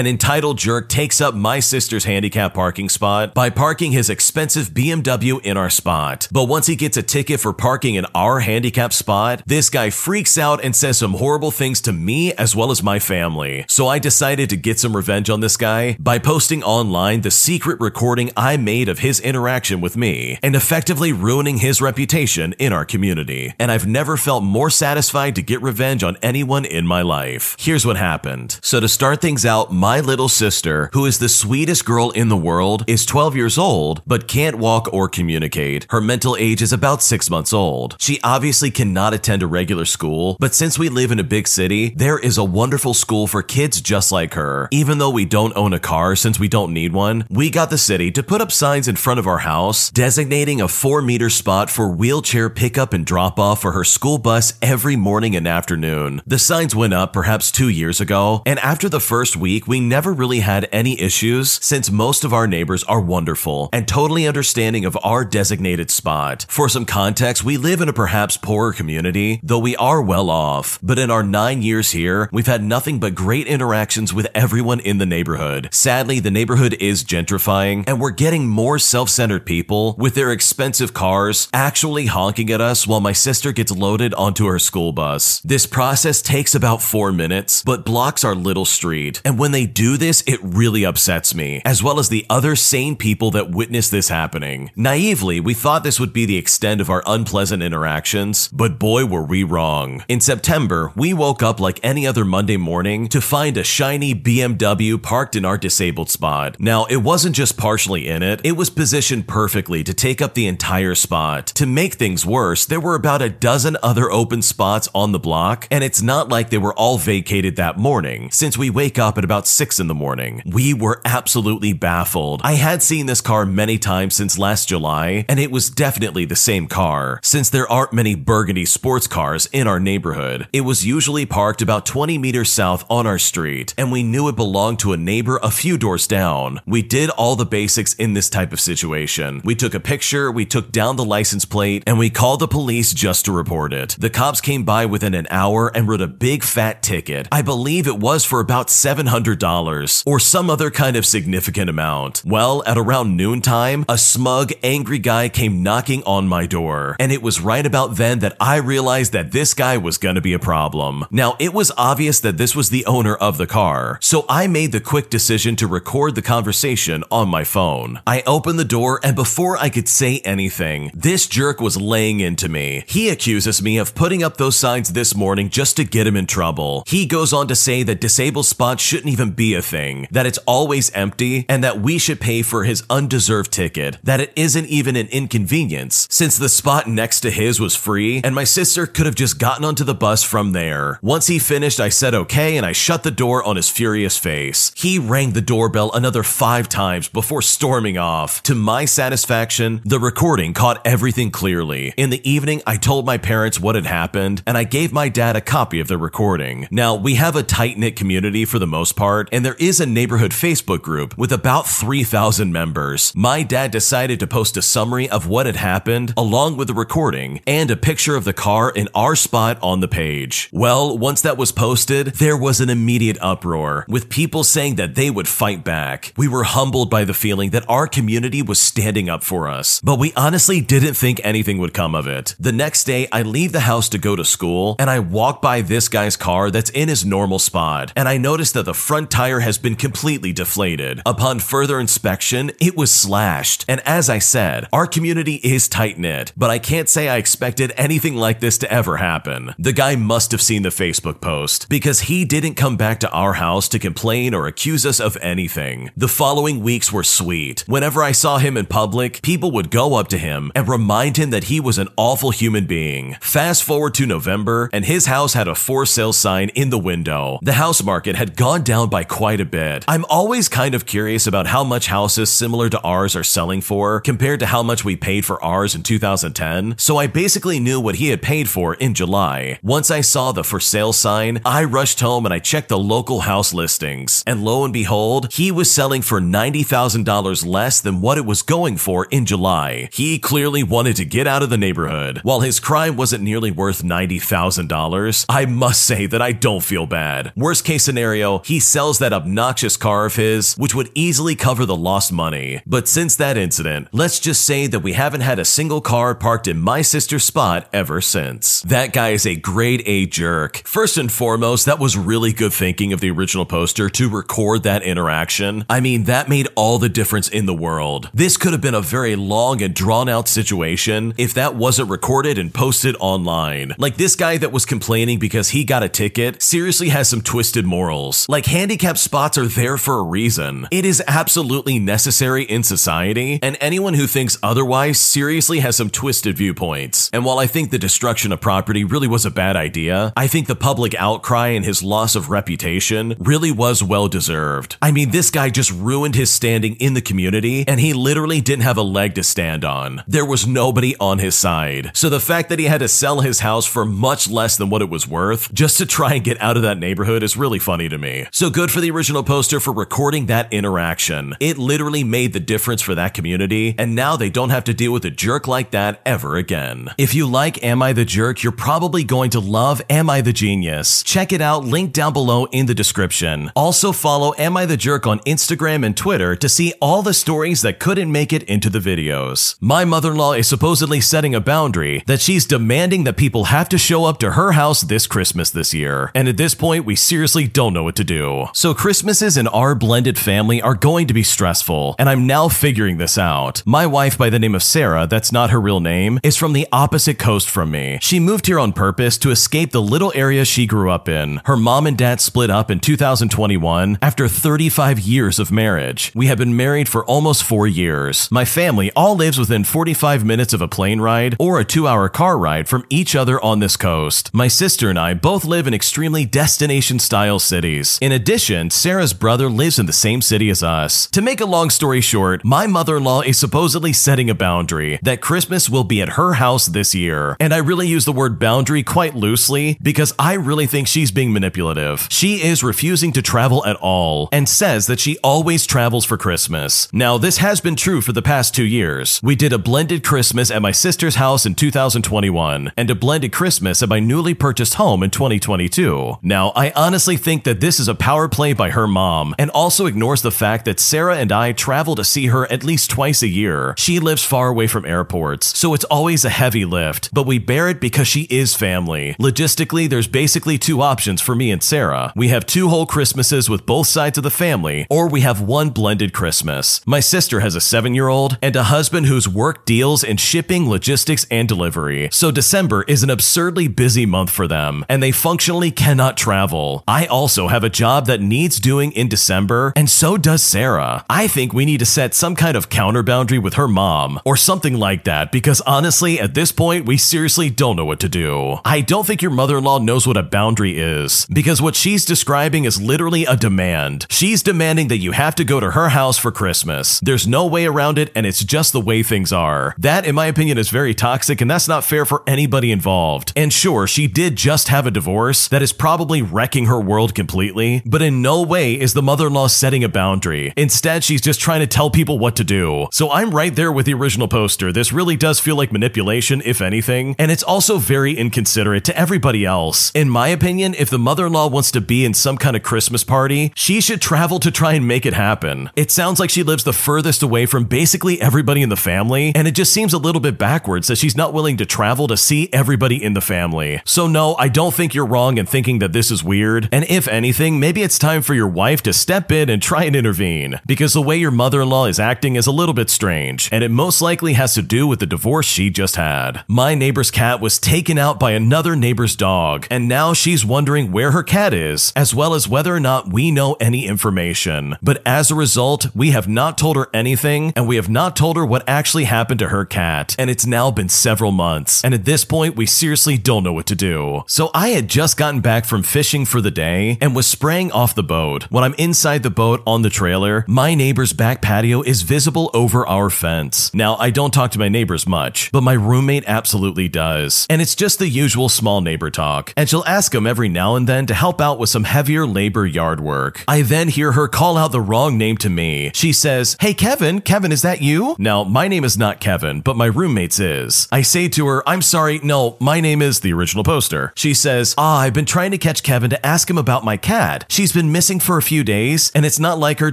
An entitled jerk takes up my sister's handicap parking spot by parking his expensive BMW in our spot. But once he gets a ticket for parking in our handicap spot, this guy freaks out and says some horrible things to me as well as my family. So I decided to get some revenge on this guy by posting online the secret recording I made of his interaction with me and effectively ruining his reputation in our community. And I've never felt more satisfied to get revenge on anyone in my life. Here's what happened. So to start things out, my little sister, who is the sweetest girl in the world, is 12 years old but can't walk or communicate. Her mental age is about 6 months old. She obviously cannot attend a regular school, but since we live in a big city, there is a wonderful school for kids just like her. Even though we don't own a car since we don't need one, we got the city to put up signs in front of our house designating a 4 meter spot for wheelchair pickup and drop off for her school bus every morning and afternoon. The signs went up perhaps two years ago, and after the first week, we never really had any issues since most of our neighbors are wonderful and totally understanding of our designated spot. For some context, we live in a perhaps poorer community, though we are well off, but in our nine years here, we've had nothing but great interactions with everyone in the neighborhood. Sadly, the neighborhood is gentrifying, and we're getting more self centered people with their expensive cars actually honking at us while my sister gets loaded onto her school bus. This process takes about four minutes, but blocks our little street. And when they do this, it really upsets me, as well as the other sane people that witness this happening. Naively, we thought this would be the extent of our unpleasant interactions, but boy, were we wrong. In September, we woke up like any other Monday morning to find a shiny BMW parked in our disabled spot. Now, it wasn't just partially in it, it was positioned perfectly to take up the entire spot. To make things worse, there were about a dozen other open spots on the block, and it's not like they were all vacated that morning, since we wake up at about 6 in the morning. We were absolutely baffled. I had seen this car many times since last July, and it was definitely the same car, since there aren't many burgundy sports cars in our neighborhood. It was usually parked about 20 meters south on our street, and we knew it belonged to a neighbor a few doors down. We did all the basics in this type of situation. We took a picture, we took down the license plate, and we called the police just to report it. The cops came by within an hour and wrote a big fat ticket. I believe it was for about $700 or some other kind of significant amount. Well, at around noontime, a smug, angry guy came knocking on my door, and it was right about then that I realized that this guy was gonna be a problem. Now, it was obvious that this was the owner of the car, so I made the quick decision to record the conversation on my phone. I opened the door, and before I could say anything, this jerk was laying into me. He accuses me of putting up those signs this morning just to get him in trouble. He goes on to say that disabled spots shouldn't even be a thing, that it's always empty, and that we should pay for his undeserved ticket, that it isn't even an inconvenience, since the spot next to his was free, and my sister could have just gotten onto the bus from there. Once he finished, I said okay, and I shut the door on his furious face. He rang the doorbell another five times before storming off. To my satisfaction, the recording caught everything clearly. In the evening, I told my parents what had happened, and I gave my dad a copy of the recording. Now, we have a tight knit community for the most part, and there is a neighborhood Facebook group with about 3,000 members. My dad decided to post a summary of what had happened, along with the recording, and a picture of the car in our spot on the page. Well, once that was posted, there was an immediate uproar, with people saying that they would fight back. We were humbled by the feeling that our community was standing up for us, but we honestly didn't think anything would come of it. The next day, I leave the house to go to school, and I walk by this guy's car that's in his normal spot, and I notice that the front tire has been completely deflated. Upon further inspection, it was slashed, and as I said, our community is tight knit, but I can't say I expected anything like this to ever happen. The guy must have seen the Facebook post, because he didn't come back to our house to complain or accuse us of anything. The following weeks were sweet. Whenever I saw him in public, people would go up to him and remind him that he was an awful human being. Fast forward to November, and his house had a for sale sign in the window. The house market had gone down by quite a bit. I'm always kind of curious about how much houses similar to ours are selling for compared to how much we paid for ours in 2010, so I basically knew what he had paid for in July. Once I saw the for sale sign, I rushed home and I checked the local house listings, and lo and behold, he was selling for $90,000 less than what it was going for in July. He clearly wanted to get out of the neighborhood. While his crime wasn't nearly worth $90,000, I must say that I don't feel bad. Worst case scenario, he sells sells that obnoxious car of his, which would easily cover the lost money. But since that incident, let's just say that we haven't had a single car parked in my sister's spot ever since. That guy is a grade A jerk. First and foremost, that was really good thinking of the original poster to record that interaction. I mean, that made all the difference in the world. This could have been a very long and drawn out situation if that wasn't recorded and posted online. Like this guy that was complaining because he got a ticket seriously has some twisted morals. Like handicap spots are there for a reason. It is absolutely necessary in society, and anyone who thinks otherwise seriously has some twisted viewpoints. And while I think the destruction of property really was a bad idea, I think the public outcry and his loss of reputation really was well deserved. I mean, this guy just ruined his standing in the community, and he literally didn't have a leg to stand on. There was nobody on his side. So the fact that he had to sell his house for much less than what it was worth just to try and get out of that neighborhood is really funny to me. So good for the original poster for recording that interaction. It literally made the difference for that community, and now they don't have to deal with a jerk like that ever again. If you like Am I the Jerk, you're probably going to love Am I the Genius. Check it out, link down below in the description. Also follow Am I the Jerk on Instagram and Twitter to see all the stories that couldn't make it into the videos. My mother-in-law is supposedly setting a boundary that she's demanding that people have to show up to her house this Christmas this year. And at this point, we seriously don't know what to do. So Christmases in our blended family are going to be stressful, and I'm now figuring this out. My wife by the name of Sarah, that's not her real name, is from the opposite coast from me. She moved here on purpose to escape the little area she grew up in. Her mom and dad split up in 2021 after 35 years of marriage. We have been married for almost four years. My family all lives within 45 minutes of a plane ride or a two hour car ride from each other on this coast. My sister and I both live in extremely destination style cities. In addition, Sarah's brother lives in the same city as us. To make a long story short, my mother in law is supposedly setting a boundary that Christmas will be at her house this year. And I really use the word boundary quite loosely because I really think she's being manipulative. She is refusing to travel at all and says that she always travels for Christmas. Now, this has been true for the past two years. We did a blended Christmas at my sister's house in 2021 and a blended Christmas at my newly purchased home in 2022. Now, I honestly think that this is a power play by her mom and also ignores the fact that Sarah and I travel to see her at least twice a year. She lives far away from airports, so it's always a heavy lift, but we bear it because she is family. Logistically, there's basically two options for me and Sarah. We have two whole Christmases with both sides of the family, or we have one blended Christmas. My sister has a seven year old and a husband whose work deals in shipping, logistics, and delivery. So December is an absurdly busy month for them, and they functionally cannot travel. I also have a job that needs doing in December, and so does Sarah. I think we need to set some kind of counter boundary with her mom, or something like that, because honestly, at this point, we seriously don't know what to do. I don't think your mother in law knows what a boundary is, because what she's describing is literally a demand. She's demanding that you have to go to her house for Christmas. There's no way around it, and it's just the way things are. That, in my opinion, is very toxic, and that's not fair for anybody involved. And sure, she did just have a divorce that is probably wrecking her world completely, but in no way is the mother in law setting a boundary. Instead, she's just trying to tell people what to do. So I'm right there with the original poster. This really does feel like manipulation, if anything, and it's also very inconsiderate to everybody else. In my opinion, if the mother in law wants to be in some kind of Christmas party, she should travel to try and make it happen. It sounds like she lives the furthest away from basically everybody in the family, and it just seems a little bit backwards that she's not willing to travel to see everybody in the family. So, no, I don't think you're wrong in thinking that this is weird, and if anything, maybe it's time for your wife to step in and try and intervene, because the way your mother in law is acting is a little bit strange, and it most likely has to do with the divorce she just had. My neighbor's cat was taken out by another neighbor's dog, and now she's wondering where her cat is, as well as whether or not we know any information. But as a result, we have not told her anything, and we have not told her what actually happened to her cat, and it's now been several months, and at this point, we seriously don't know what to do. So I had just gotten back from fishing for the day and was spraying off the boat. When I'm inside the boat on the trailer, my neighbor's back patio is visible over our fence. Now, I don't talk to my neighbors much, but my roommate absolutely does. And it's just the usual small neighbor talk. And she'll ask him every now and then to help out with some heavier labor yard work. I then hear her call out the wrong name to me. She says, Hey Kevin, Kevin, is that you? Now, my name is not Kevin, but my roommate's is. I say to her, I'm sorry, no, my name is the original poster. She says, Ah, I've been trying to catch Kevin to ask him about my cat. She's She's been missing for a few days, and it's not like her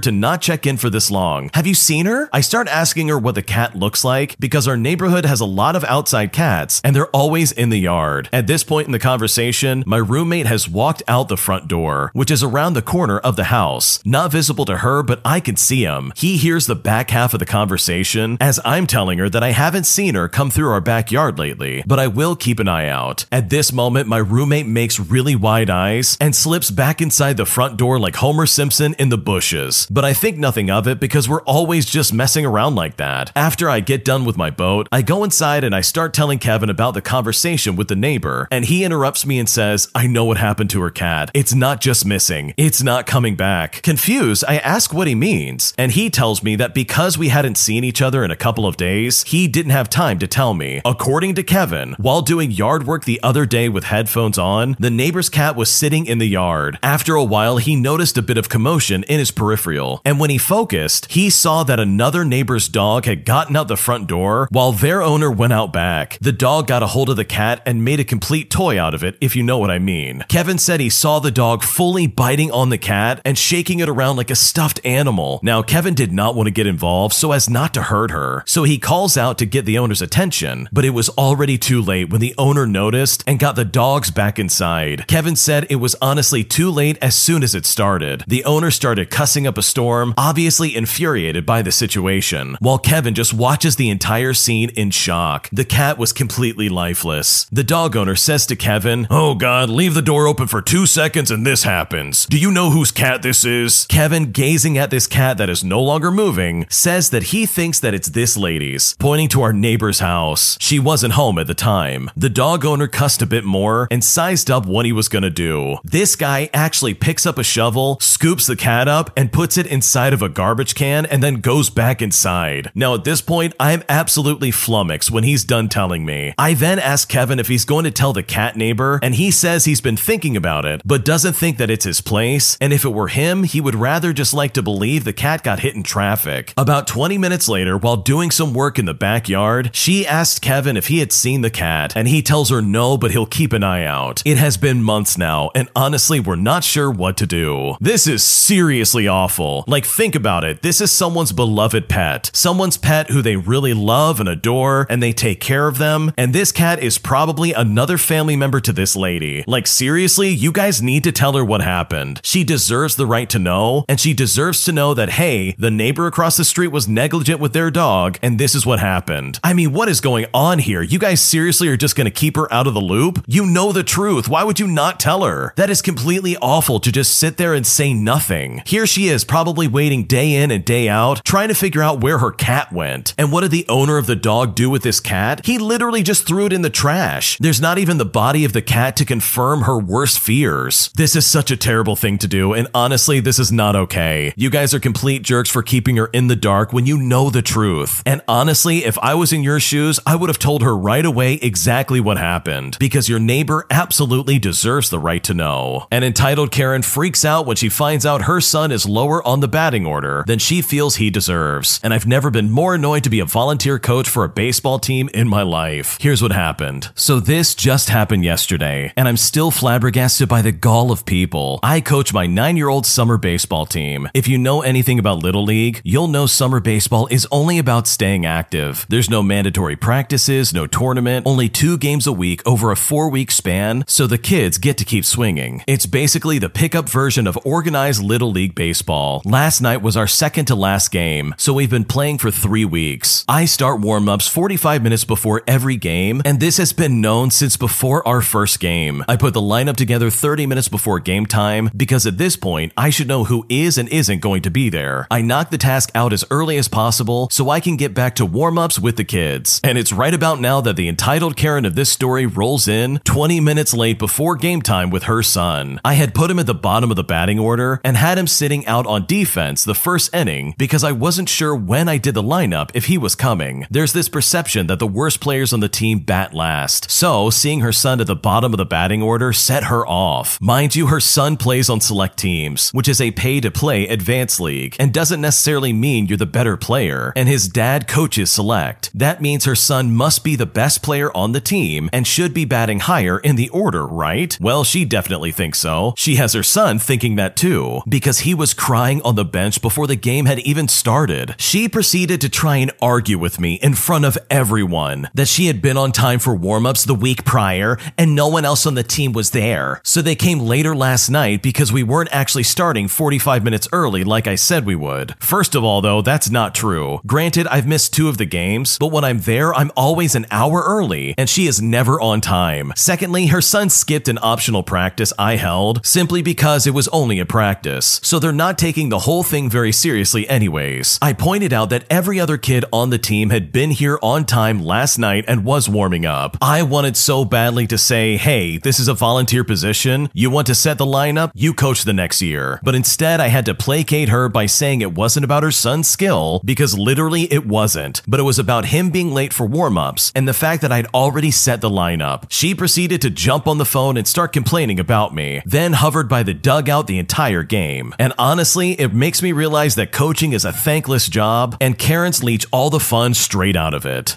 to not check in for this long. Have you seen her? I start asking her what the cat looks like because our neighborhood has a lot of outside cats, and they're always in the yard. At this point in the conversation, my roommate has walked out the front door, which is around the corner of the house. Not visible to her, but I can see him. He hears the back half of the conversation as I'm telling her that I haven't seen her come through our backyard lately, but I will keep an eye out. At this moment, my roommate makes really wide eyes and slips back inside the front door like Homer Simpson in the bushes. But I think nothing of it because we're always just messing around like that. After I get done with my boat, I go inside and I start telling Kevin about the conversation with the neighbor, and he interrupts me and says, I know what happened to her cat. It's not just missing, it's not coming back. Confused, I ask what he means, and he tells me that because we hadn't seen each other in a couple of days, he didn't have time to tell me. According to Kevin, while doing yard work the other day with headphones on, the neighbor's cat was sitting in the yard. After a while, he noticed a bit of commotion in his peripheral, and when he focused, he saw that another neighbor's dog had gotten out the front door while their owner went out back. The dog got a hold of the cat and made a complete toy out of it, if you know what I mean. Kevin said he saw the dog fully biting on the cat and shaking it around like a stuffed animal. Now, Kevin did not want to get involved so as not to hurt her, so he calls out to get the owner's attention, but it was already too late when the owner noticed and got the dogs back inside. Kevin said it was honestly too late as soon as it started. The owner started cussing up a storm, obviously infuriated by the situation, while Kevin just watches the entire scene in shock. The cat was completely lifeless. The dog owner says to Kevin, Oh god, leave the door open for two seconds and this happens. Do you know whose cat this is? Kevin, gazing at this cat that is no longer moving, says that he thinks that it's this lady's, pointing to our neighbor's house. She wasn't home at the time. The dog owner cussed a bit more and sized up what he was gonna do. This guy actually picks up a shovel, scoops the cat up, and puts it inside of a garbage can and then goes back inside. Now, at this point, I'm absolutely flummoxed when he's done telling me. I then ask Kevin if he's going to tell the cat neighbor, and he says he's been thinking about it, but doesn't think that it's his place, and if it were him, he would rather just like to believe the cat got hit in traffic. About 20 minutes later, while doing some work in the backyard, she asked Kevin if he had seen the cat, and he tells her no, but he'll keep an eye out. It has been months now, and honestly, we're not sure what to do. This is seriously awful. Like, think about it. This is someone's beloved pet, someone's pet who they really love and adore, and they take care of them, and this cat is probably another family member to this lady. Like, seriously, you guys need to tell her what happened. She deserves the right to know, and she deserves to know that, hey, the neighbor across the street was negligent with their dog, and this is what happened. I mean, what is going on here? You guys seriously are just gonna keep her out of the loop? You know the truth. Why would you not tell her? That is completely awful to just sit there and say nothing. Here she is, probably waiting day in and day out, trying to figure out where her cat went. And what did the owner of the dog do with this cat? He literally just threw it in the trash. There's not even the body of the cat to confirm her worst fears. This is such a terrible thing to do, and honestly, this is not okay. You guys are complete jerks for keeping her in the dark when you know the truth. And honestly, if I was in your shoes, I would have told her right away exactly what happened, because your neighbor absolutely deserves the right to know. An entitled Karen freaks out when she finds out her son is lower on the batting order than she feels he deserves. And I've never been more annoyed to be a volunteer coach for a baseball team in my life. Here's what happened. So this just happened yesterday, and I'm still flabbergasted by the gall of people. I coach my nine year old summer baseball team. If you know anything about Little League, you'll know summer baseball is only about staying active. There's no mandatory practices, no tournament, only two games a week over a four week span, so the kids get to keep swinging. It's basically the pickup version of organized Little League baseball. Last night was our second to last game, so we've been playing for three weeks. I start warm ups 45 minutes before every game, and this has been known since before our first game. I put the lineup together 30 minutes before game time because at this point, I should know who is and isn't going to be there. I knock the task out as early as possible so I can get back to warm ups with the kids. And it's right about now that the entitled Karen of this story rolls in 20 minutes late before game time with her son. I had put him at the bottom of the batting order and had him sitting out on defense the first inning because I wasn't sure when I did the lineup if he was coming. There's this perception that the worst players on the team bat last. So, seeing her son at the bottom of the batting order set her off. Mind you, her son plays on select teams, which is a pay to play advanced league, and doesn't necessarily mean you're the better player. And his dad coaches select. That means her son must be the best player on the team and should be batting higher in the order, right? Well, she definitely thinks so. She has her son son thinking that too, because he was crying on the bench before the game had even started. She proceeded to try and argue with me in front of everyone that she had been on time for warm-ups the week prior and no one else on the team was there. So they came later last night because we weren't actually starting 45 minutes early like I said we would. First of all though, that's not true. Granted, I've missed two of the games, but when I'm there, I'm always an hour early and she is never on time. Secondly, her son skipped an optional practice I held simply because it was only a practice. So they're not taking the whole thing very seriously anyways. I pointed out that every other kid on the team had been here on time last night and was warming up. I wanted so badly to say, hey, this is a volunteer position. You want to set the lineup? You coach the next year. But instead, I had to placate her by saying it wasn't about her son's skill because literally it wasn't, but it was about him being late for warm ups and the fact that I'd already set the lineup. She proceeded to jump on the phone and start complaining about me, then hovered by the dugout the entire game. And honestly, it makes me realize that coaching is a thankless job and Karens leech all the fun straight out of it.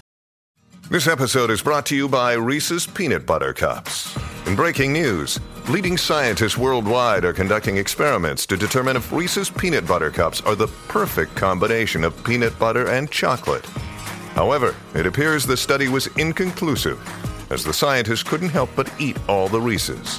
This episode is brought to you by Reese's Peanut Butter Cups. In breaking news, leading scientists worldwide are conducting experiments to determine if Reese's Peanut Butter Cups are the perfect combination of peanut butter and chocolate. However, it appears the study was inconclusive, as the scientists couldn't help but eat all the Reese's.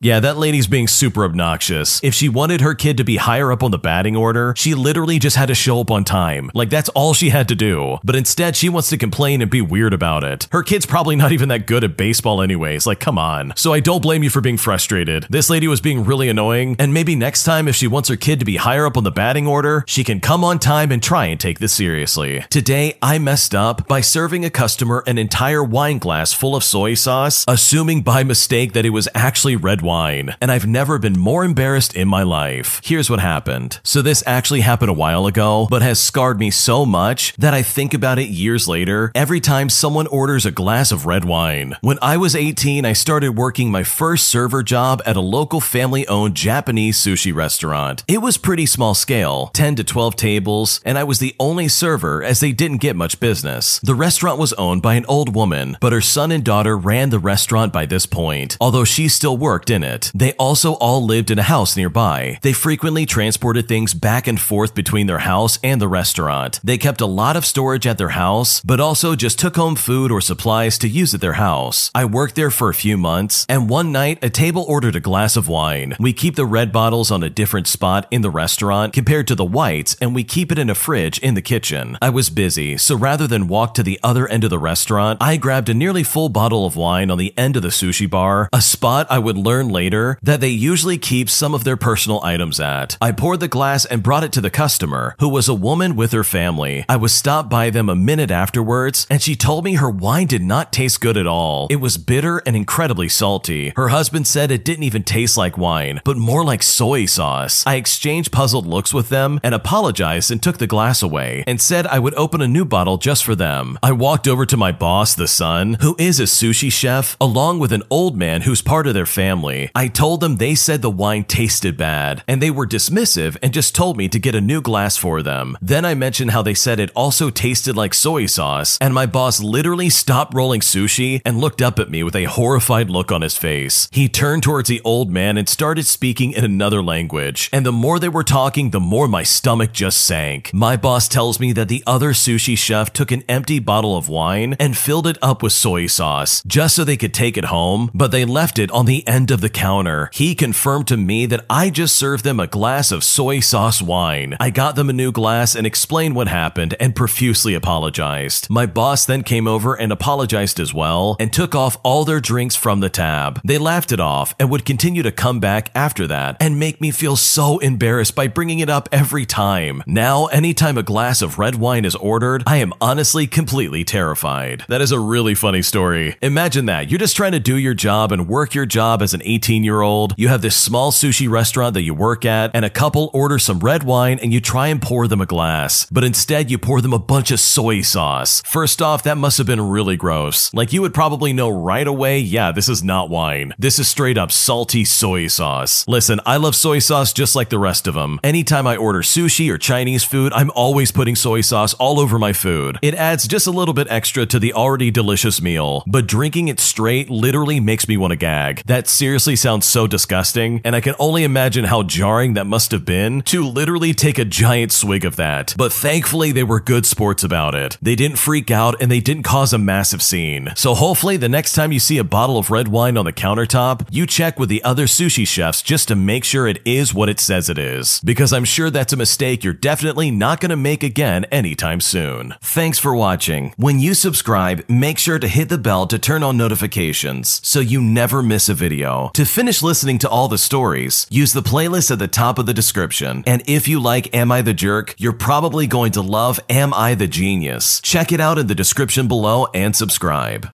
Yeah, that lady's being super obnoxious. If she wanted her kid to be higher up on the batting order, she literally just had to show up on time. Like, that's all she had to do. But instead, she wants to complain and be weird about it. Her kid's probably not even that good at baseball, anyways. Like, come on. So I don't blame you for being frustrated. This lady was being really annoying, and maybe next time, if she wants her kid to be higher up on the batting order, she can come on time and try and take this seriously. Today, I messed up by serving a customer an entire wine glass full of soy sauce, assuming by mistake that it was actually red wine, and I've never been more embarrassed in my life. Here's what happened. So, this actually happened a while ago, but has scarred me so much that I think about it years later every time someone orders a glass of red wine. When I was 18, I started working my first server job at a local family owned Japanese sushi restaurant. It was pretty small scale 10 to 12 tables, and I was the only server as they didn't get much business. The restaurant was owned by an old woman, but her son and daughter ran the restaurant by this point, although she still worked in it. They also all lived in a house nearby. They frequently transported things back and forth between their house and the restaurant. They kept a lot of storage at their house, but also just took home food or supplies to use at their house. I worked there for a few months, and one night a table ordered a glass of wine. We keep the red bottles on a different spot in the restaurant compared to the whites, and we keep it in a fridge in the kitchen. I was busy, so rather than walk to the other end of the restaurant, I grabbed a nearly full bottle of wine on the end of the sushi bar, a spot I would learn later that they usually keep some of their personal items at. I poured the glass and brought it to the customer, who was a woman with her family. I was stopped by them a minute afterwards, and she told me her wine did not taste good at all. It was bitter and incredibly salty. Her husband said it didn't even taste like wine, but more like soy sauce. I exchanged puzzled looks with them and apologized and took the glass away and said I would open a new bottle just for them. I walked over to my boss, the son, who is a sushi chef, along with an old man who's part of their family. I told them they said the wine tasted bad, and they were dismissive and just told me to get a new glass for them. Then I mentioned how they said it also tasted like soy sauce, and my boss literally stopped rolling sushi and looked up at me with a horrified look on his face. He turned towards the old man and started speaking in another language, and the more they were talking, the more my stomach just sank. My boss tells me that the other sushi chef took an empty bottle of wine and filled it up with soy sauce just so they could take it home, but they left it on the end of the counter. He confirmed to me that I just served them a glass of soy sauce wine. I got them a new glass and explained what happened and profusely apologized. My boss then came over and apologized as well and took off all their drinks from the tab. They laughed it off and would continue to come back after that and make me feel so embarrassed by bringing it up every time. Now, anytime a glass of red wine is ordered, I am honestly completely terrified. That is a really funny story. Imagine that. You're just trying to do your job and work your job as an 18 year old, you have this small sushi restaurant that you work at, and a couple order some red wine and you try and pour them a glass. But instead, you pour them a bunch of soy sauce. First off, that must have been really gross. Like, you would probably know right away, yeah, this is not wine. This is straight up salty soy sauce. Listen, I love soy sauce just like the rest of them. Anytime I order sushi or Chinese food, I'm always putting soy sauce all over my food. It adds just a little bit extra to the already delicious meal, but drinking it straight literally makes me want to gag. That seriously sounds so disgusting, and I can only imagine how jarring that must have been to literally take a giant swig of that. But thankfully, they were good sports about it. They didn't freak out and they didn't cause a massive scene. So hopefully, the next time you see a bottle of red wine on the countertop, you check with the other sushi chefs just to make sure it is what it says it is. Because I'm sure that's a mistake you're definitely not going to make again anytime soon. Thanks for watching. When you subscribe, make sure to hit the bell to turn on notifications so you never miss a video. To finish listening to all the stories, use the playlist at the top of the description. And if you like Am I the Jerk, you're probably going to love Am I the Genius. Check it out in the description below and subscribe.